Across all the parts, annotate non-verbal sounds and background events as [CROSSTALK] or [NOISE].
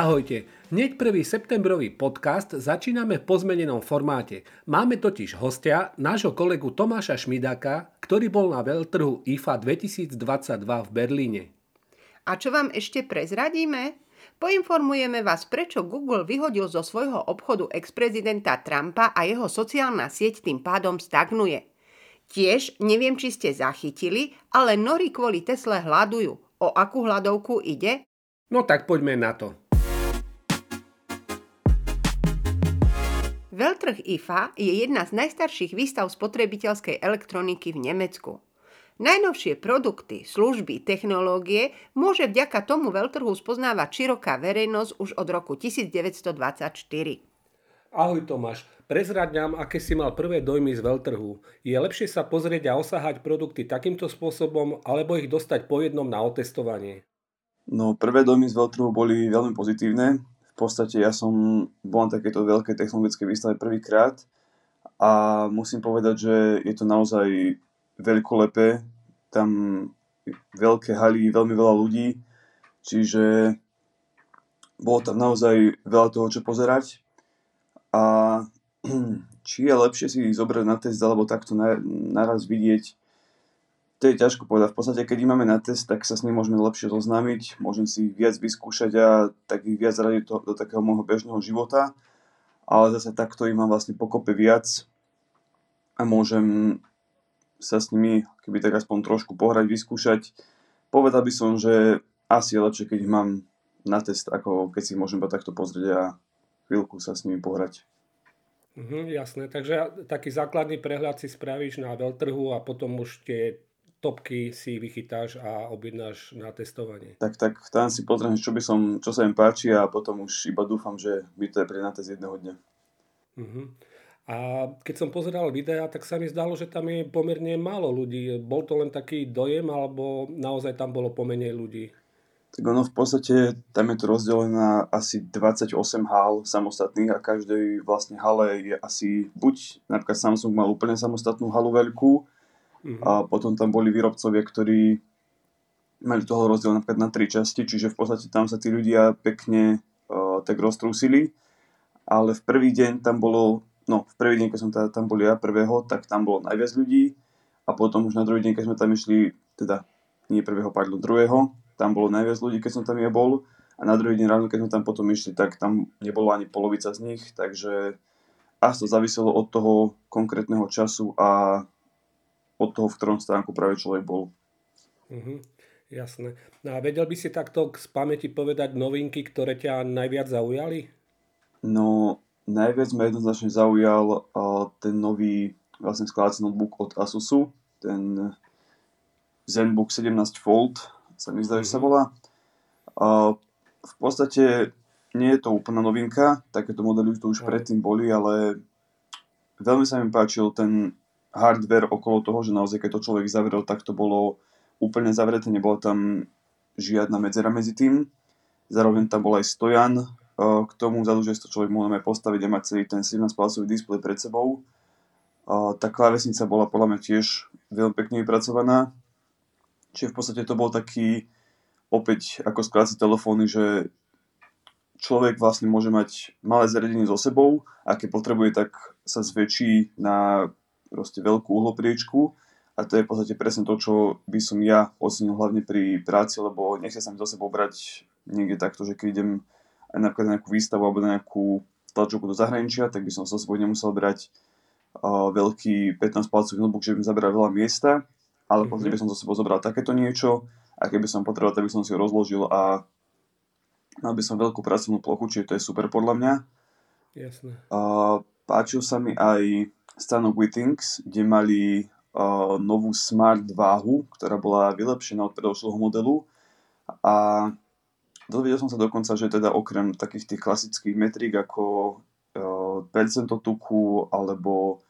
Ahojte, hneď prvý septembrový podcast začíname v pozmenenom formáte. Máme totiž hostia, nášho kolegu Tomáša Šmidáka, ktorý bol na veľtrhu IFA 2022 v Berlíne. A čo vám ešte prezradíme? Poinformujeme vás, prečo Google vyhodil zo svojho obchodu ex-prezidenta Trumpa a jeho sociálna sieť tým pádom stagnuje. Tiež neviem, či ste zachytili, ale nory kvôli Tesle hľadujú. O akú hľadovku ide? No tak poďme na to. Veľtrh IFA je jedna z najstarších výstav spotrebiteľskej elektroniky v Nemecku. Najnovšie produkty, služby, technológie môže vďaka tomu veľtrhu spoznávať široká verejnosť už od roku 1924. Ahoj Tomáš, prezrať nám, aké si mal prvé dojmy z veľtrhu. Je lepšie sa pozrieť a osahať produkty takýmto spôsobom, alebo ich dostať po jednom na otestovanie? No, prvé dojmy z veľtrhu boli veľmi pozitívne podstate ja som bol na takéto veľké technologické výstave prvýkrát a musím povedať, že je to naozaj veľkolepé. Tam veľké haly, veľmi veľa ľudí, čiže bolo tam naozaj veľa toho, čo pozerať. A [CLEARS THROAT] či je lepšie si zobrať na test alebo takto naraz vidieť to je ťažko povedať. V podstate, keď máme na test, tak sa s ním môžeme lepšie zoznámiť, môžem si viac vyskúšať a tak ich viac radiť do, do takého môjho bežného života, ale zase takto ich mám vlastne pokope viac a môžem sa s nimi, keby tak aspoň trošku pohrať, vyskúšať. Povedal by som, že asi je lepšie, keď ich mám na test, ako keď si ich môžem takto pozrieť a chvíľku sa s nimi pohrať. Mhm, jasné, takže taký základný prehľad si spravíš na veľtrhu a potom už tie topky si vychytáš a objednáš na testovanie. Tak, tak tam si pozriem, čo, by som, čo sa im páči a potom už iba dúfam, že by to je pre na test jedného dňa. Uh-huh. A keď som pozeral videa, tak sa mi zdalo, že tam je pomerne málo ľudí. Bol to len taký dojem, alebo naozaj tam bolo pomenej ľudí? Tak ono v podstate, tam je to rozdelené na asi 28 hál samostatných a každej vlastne hale je asi buď napríklad Samsung mal úplne samostatnú halu veľkú, Mm-hmm. A potom tam boli výrobcovia, ktorí mali toho rozdiel napríklad na tri časti, čiže v podstate tam sa tí ľudia pekne uh, tak roztrúsili. Ale v prvý deň tam bolo, no v prvý deň, keď som teda tam bol ja prvého, tak tam bolo najviac ľudí. A potom už na druhý deň, keď sme tam išli, teda nie prvého, padlo druhého, tam bolo najviac ľudí, keď som tam ja bol. A na druhý deň ráno, keď sme tam potom išli, tak tam nebolo ani polovica z nich, takže asi to záviselo od toho konkrétneho času a od toho, v ktorom stánku práve človek bol. Uh-huh, jasné. No a vedel by si takto z pamäti povedať novinky, ktoré ťa najviac zaujali? No, najviac ma jednoznačne zaujal uh, ten nový vlastne skladací notebook od Asusu, ten ZenBook 17 Fold, sa mi zdá, že sa mhm. volá. Uh, v podstate nie je to úplná novinka, takéto modely tu už predtým boli, ale veľmi sa mi páčil ten hardware okolo toho, že naozaj keď to človek zavrel, tak to bolo úplne zavreté, nebola tam žiadna medzera medzi tým. Zároveň tam bol aj stojan e, k tomu vzadu, že si to človek aj postaviť a mať celý ten 17-palcový displej pred sebou. Tá klávesnica bola podľa mňa tiež veľmi pekne vypracovaná. Čiže v podstate to bol taký opäť ako skláci telefóny, že človek vlastne môže mať malé zariadenie so sebou a keď potrebuje, tak sa zväčší na proste veľkú uhlopriečku a to je v podstate presne to, čo by som ja ocenil hlavne pri práci, lebo nechce sa mi za sebou brať niekde takto, že keď idem aj napríklad na nejakú výstavu alebo na nejakú tlačovku do zahraničia, tak by som so sebou nemusel brať uh, veľký 15-palcový notebook, že by mi zaberal veľa miesta, ale mm-hmm. potom by som so sebou zobral takéto niečo a keby som potreboval, tak by som si ho rozložil a mal by som veľkú pracovnú plochu, čiže to je super podľa mňa. Jasné. Uh, páčil sa mi aj stánok Withings, kde mali uh, novú smart váhu, ktorá bola vylepšená od predošlého modelu a dozvedel som sa dokonca, že teda okrem takých tých klasických metrík ako uh, percento tuku alebo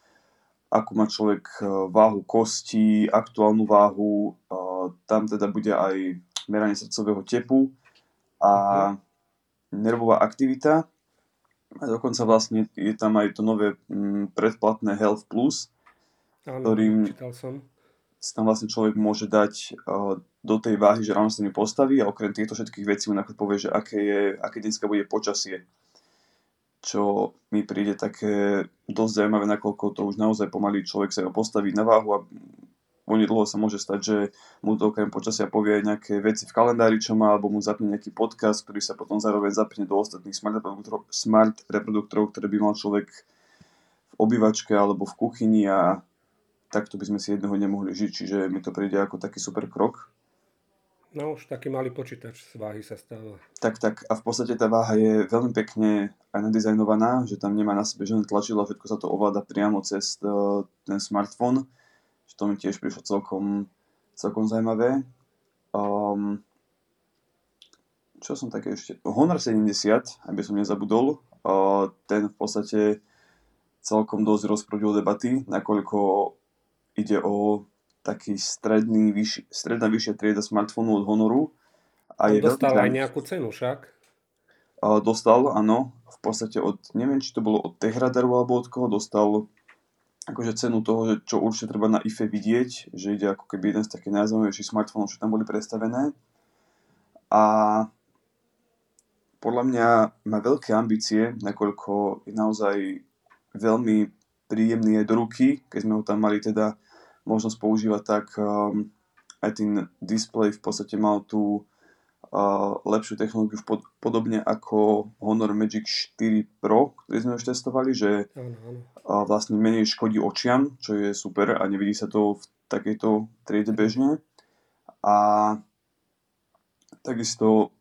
ako má človek váhu kosti, aktuálnu váhu, uh, tam teda bude aj meranie srdcového tepu a mhm. nervová aktivita a dokonca vlastne je tam aj to nové mm, predplatné Health Plus, Áno, ktorým, čítal som. tam vlastne človek môže dať uh, do tej váhy, že ráno sa mi postaví a okrem týchto všetkých vecí mu napríklad povie, že aké, je, aké dneska bude počasie. Čo mi príde také dosť zaujímavé, nakoľko to už naozaj pomaly človek sa postaví na váhu a onedlho sa môže stať, že mu to okrem počasia povie aj nejaké veci v kalendári, čo má, alebo mu zapne nejaký podcast, ktorý sa potom zároveň zapne do ostatných smart reproduktorov, smart reproduktorov ktoré by mal človek v obývačke alebo v kuchyni a takto by sme si jedného nemohli žiť, čiže mi to príde ako taký super krok. No už taký malý počítač z váhy sa stáva. Tak, tak. A v podstate tá váha je veľmi pekne aj nadizajnovaná, že tam nemá na sebe žiadne tlačidlo, všetko sa to ovláda priamo cez uh, ten smartfón. Že to mi tiež prišlo celkom, celkom zaujímavé. Um, čo som také ešte... Honor 70, aby som nezabudol, uh, ten v podstate celkom dosť rozprudil debaty, nakoľko ide o taký stredný, vyšší, stredná vyššia trieda smartfónu od Honoru. A je dostal aj nejakú cenu však? A dostal, áno. V podstate od, neviem, či to bolo od Tehradaru alebo od koho, dostal akože cenu toho, čo určite treba na IFE vidieť, že ide ako keby jeden z takých najzaujímavejších smartfónov, čo tam boli predstavené. A podľa mňa má veľké ambície, nakoľko je naozaj veľmi príjemný aj do ruky, keď sme ho tam mali teda možnosť používať, tak um, aj ten display v podstate mal tú lepšiu technológiu pod, podobne ako Honor Magic 4 Pro, ktorý sme už testovali, že uh, vlastne menej škodí očiam, čo je super a nevidí sa to v takejto triede bežne. A takisto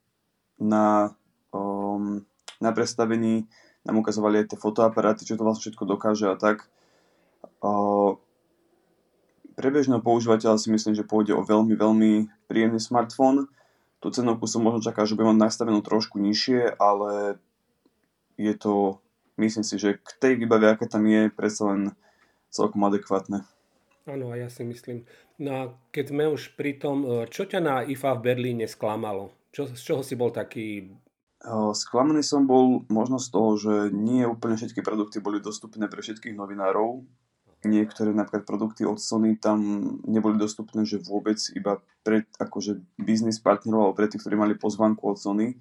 na, um, na predstavení nám ukazovali aj tie fotoaparáty, čo to vlastne všetko dokáže a tak. Uh, pre bežného používateľa si myslím, že pôjde o veľmi, veľmi príjemný smartfón. Tú cenovku som možno čakal, že bude mať nastavenú trošku nižšie, ale je to, myslím si, že k tej výbave, aké tam je, predsa len celkom adekvátne. Áno, a ja si myslím. No a keď sme už pri tom, e, čo ťa na IFA v Berlíne sklamalo? Čo, z čoho si bol taký... E, sklamaný som bol možno z toho, že nie úplne všetky produkty boli dostupné pre všetkých novinárov niektoré napríklad produkty od Sony tam neboli dostupné, že vôbec iba pre akože business partnerov alebo pre tých, ktorí mali pozvanku od Sony,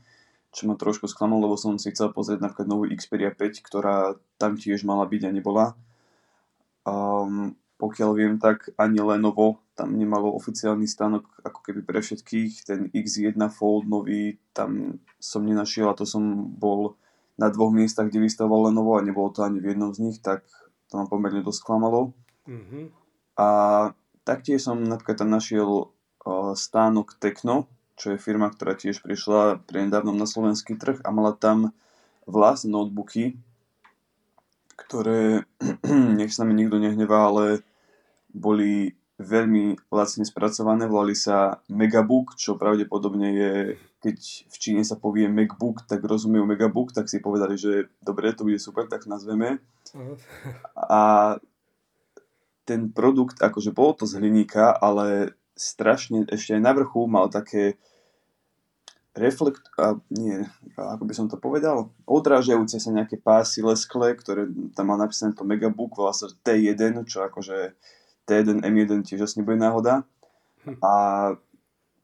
čo ma trošku sklamalo, lebo som si chcel pozrieť napríklad novú Xperia 5, ktorá tam tiež mala byť a nebola. Um, pokiaľ viem, tak ani Lenovo tam nemalo oficiálny stánok ako keby pre všetkých. Ten X1 Fold nový tam som nenašiel a to som bol na dvoch miestach, kde vystavoval Lenovo a nebolo to ani v jednom z nich, tak to ma pomerne dosť klamalo. Mm-hmm. A taktiež som napríklad tam našiel uh, stánok Tekno, čo je firma, ktorá tiež prišla nedávnom na slovenský trh a mala tam vlastné notebooky, ktoré, [CLEARS THROAT] nech sa mi nikto nehnevá, ale boli veľmi lacne spracované, volali sa Megabook, čo pravdepodobne je, keď v Číne sa povie Macbook, tak rozumejú Megabook, tak si povedali, že dobre, to bude super, tak nazveme. A ten produkt, akože bolo to z hliníka, ale strašne ešte aj na vrchu mal také reflekt, a nie, ako by som to povedal, odrážajúce sa nejaké pásy leskle, ktoré tam má napísané to Megabook, volá sa T1, čo akože T1, M1 tiež asi nebude náhoda. Hm. A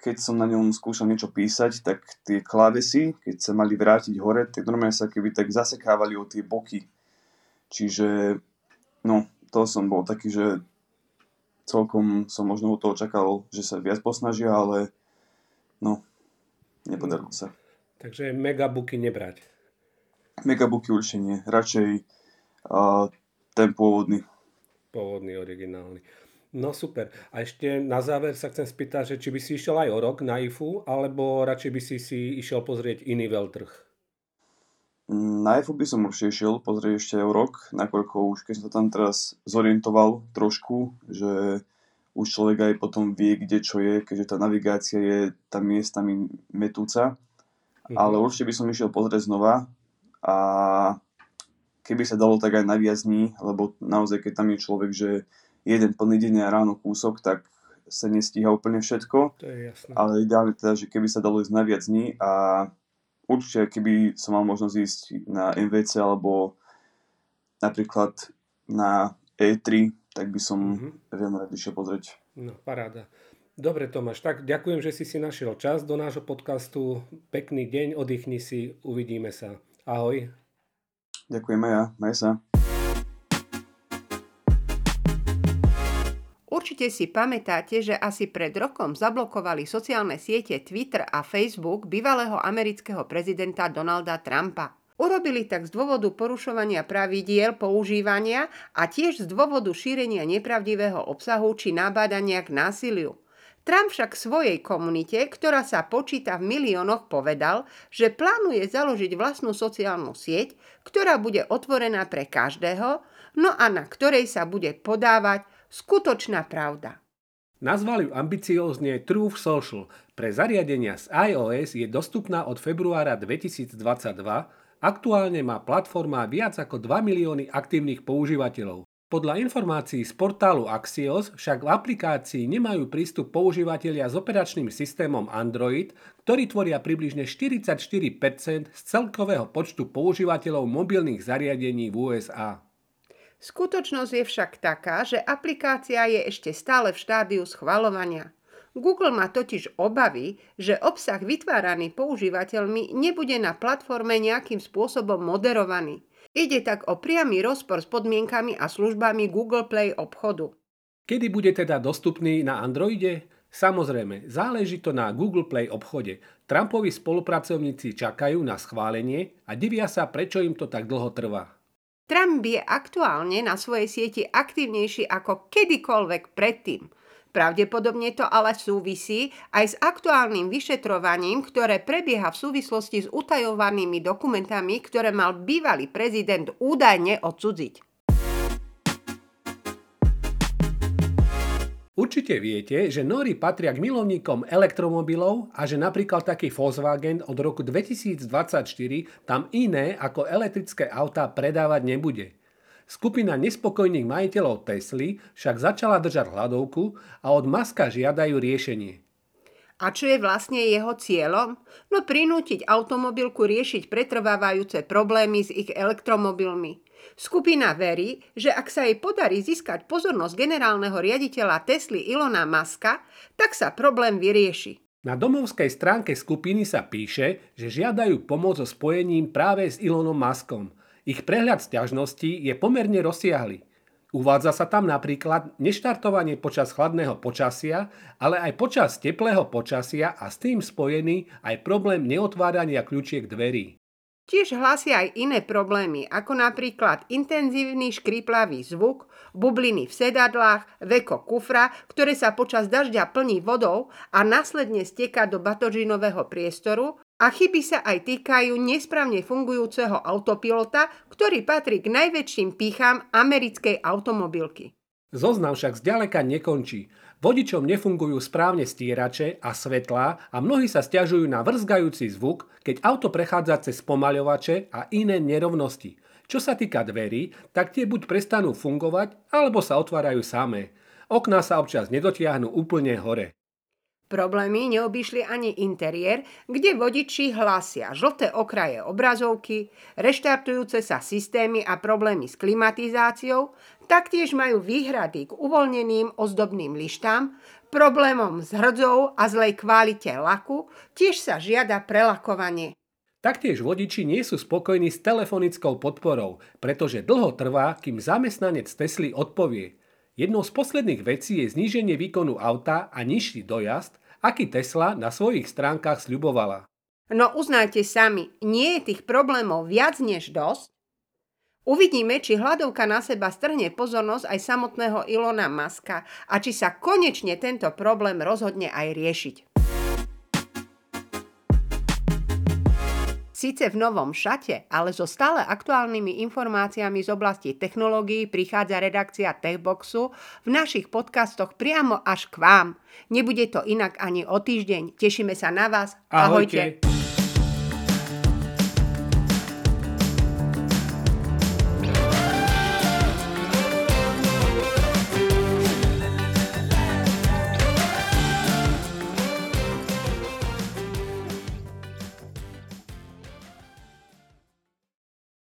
keď som na ňom skúšal niečo písať, tak tie klávesy, keď sa mali vrátiť hore, tak normálne sa keby tak zasekávali o tie boky. Čiže, no, to som bol taký, že celkom som možno od toho čakal, že sa viac posnažia, ale no, nepodarilo sa. Takže megabooky nebrať. Megabooky určite nie. Radšej uh, ten pôvodný pôvodný, originálny. No super. A ešte na záver sa chcem spýtať, že či by si išiel aj o rok na IFU, alebo radšej by si si išiel pozrieť iný veľtrh? Na IFU by som určite išiel pozrieť ešte o rok, nakoľko už keď som sa tam teraz zorientoval trošku, že už človek aj potom vie, kde čo je, keďže tá navigácia je tam miestami metúca. Mhm. Ale určite by som išiel pozrieť znova a keby sa dalo tak aj na viac dní, lebo naozaj keď tam je človek, že jeden plný deň a ráno kúsok, tak sa nestíha úplne všetko. To je jasné. Ale ideálne teda, že keby sa dalo ísť na viac dní a určite keby som mal možnosť ísť na MVC alebo napríklad na E3, tak by som mm-hmm. veľmi rád išiel pozrieť. No, paráda. Dobre, Tomáš, tak ďakujem, že si si našiel čas do nášho podcastu. Pekný deň, oddychni si, uvidíme sa. Ahoj. Ďakujem aj ja, maj sa. Určite si pamätáte, že asi pred rokom zablokovali sociálne siete Twitter a Facebook bývalého amerického prezidenta Donalda Trumpa. Urobili tak z dôvodu porušovania pravidiel používania a tiež z dôvodu šírenia nepravdivého obsahu či nabádania k násiliu. Trump však svojej komunite, ktorá sa počíta v miliónoch, povedal, že plánuje založiť vlastnú sociálnu sieť, ktorá bude otvorená pre každého, no a na ktorej sa bude podávať skutočná pravda. Nazvali ju ambiciózne Truth Social. Pre zariadenia z iOS je dostupná od februára 2022. Aktuálne má platforma viac ako 2 milióny aktívnych používateľov. Podľa informácií z portálu Axios však v aplikácii nemajú prístup používateľia s operačným systémom Android, ktorí tvoria približne 44% z celkového počtu používateľov mobilných zariadení v USA. Skutočnosť je však taká, že aplikácia je ešte stále v štádiu schvalovania. Google má totiž obavy, že obsah vytváraný používateľmi nebude na platforme nejakým spôsobom moderovaný – Ide tak o priamy rozpor s podmienkami a službami Google Play obchodu. Kedy bude teda dostupný na Androide? Samozrejme, záleží to na Google Play obchode. Trumpovi spolupracovníci čakajú na schválenie a divia sa, prečo im to tak dlho trvá. Trump je aktuálne na svojej sieti aktívnejší ako kedykoľvek predtým – Pravdepodobne to ale súvisí aj s aktuálnym vyšetrovaním, ktoré prebieha v súvislosti s utajovanými dokumentami, ktoré mal bývalý prezident údajne odsudziť. Určite viete, že Nory patria k milovníkom elektromobilov a že napríklad taký Volkswagen od roku 2024 tam iné ako elektrické autá predávať nebude. Skupina nespokojných majiteľov Tesly však začala držať hladovku a od Maska žiadajú riešenie. A čo je vlastne jeho cieľom? No prinútiť automobilku riešiť pretrvávajúce problémy s ich elektromobilmi. Skupina verí, že ak sa jej podarí získať pozornosť generálneho riaditeľa Tesly Ilona Maska, tak sa problém vyrieši. Na domovskej stránke skupiny sa píše, že žiadajú pomoc so spojením práve s Ilonom Maskom – ich prehľad sťažností je pomerne rozsiahly. Uvádza sa tam napríklad neštartovanie počas chladného počasia, ale aj počas teplého počasia a s tým spojený aj problém neotvárania kľúčiek dverí. Tiež hlásia aj iné problémy, ako napríklad intenzívny škriplavý zvuk, bubliny v sedadlách, veko kufra, ktoré sa počas dažďa plní vodou a následne steká do batožinového priestoru a chyby sa aj týkajú nesprávne fungujúceho autopilota, ktorý patrí k najväčším pýcham americkej automobilky. Zoznam však zďaleka nekončí. Vodičom nefungujú správne stierače a svetlá a mnohí sa stiažujú na vrzgajúci zvuk, keď auto prechádza cez pomaľovače a iné nerovnosti. Čo sa týka dverí, tak tie buď prestanú fungovať, alebo sa otvárajú samé. Okná sa občas nedotiahnu úplne hore. Problémy neobyšli ani interiér, kde vodiči hlásia žlté okraje obrazovky, reštartujúce sa systémy a problémy s klimatizáciou, taktiež majú výhrady k uvoľneným ozdobným lištám, problémom s hrdzou a zlej kvalite laku, tiež sa žiada prelakovanie. Taktiež vodiči nie sú spokojní s telefonickou podporou, pretože dlho trvá, kým zamestnanec Tesly odpovie. Jednou z posledných vecí je zníženie výkonu auta a nižší dojazd, aký Tesla na svojich stránkach sľubovala. No uznajte sami, nie je tých problémov viac než dosť? Uvidíme, či hľadovka na seba strhne pozornosť aj samotného Ilona Maska a či sa konečne tento problém rozhodne aj riešiť. Síce v novom šate, ale so stále aktuálnymi informáciami z oblasti technológií prichádza redakcia Techboxu v našich podcastoch priamo až k vám. Nebude to inak ani o týždeň. Tešíme sa na vás. Ahojte. Ahojte.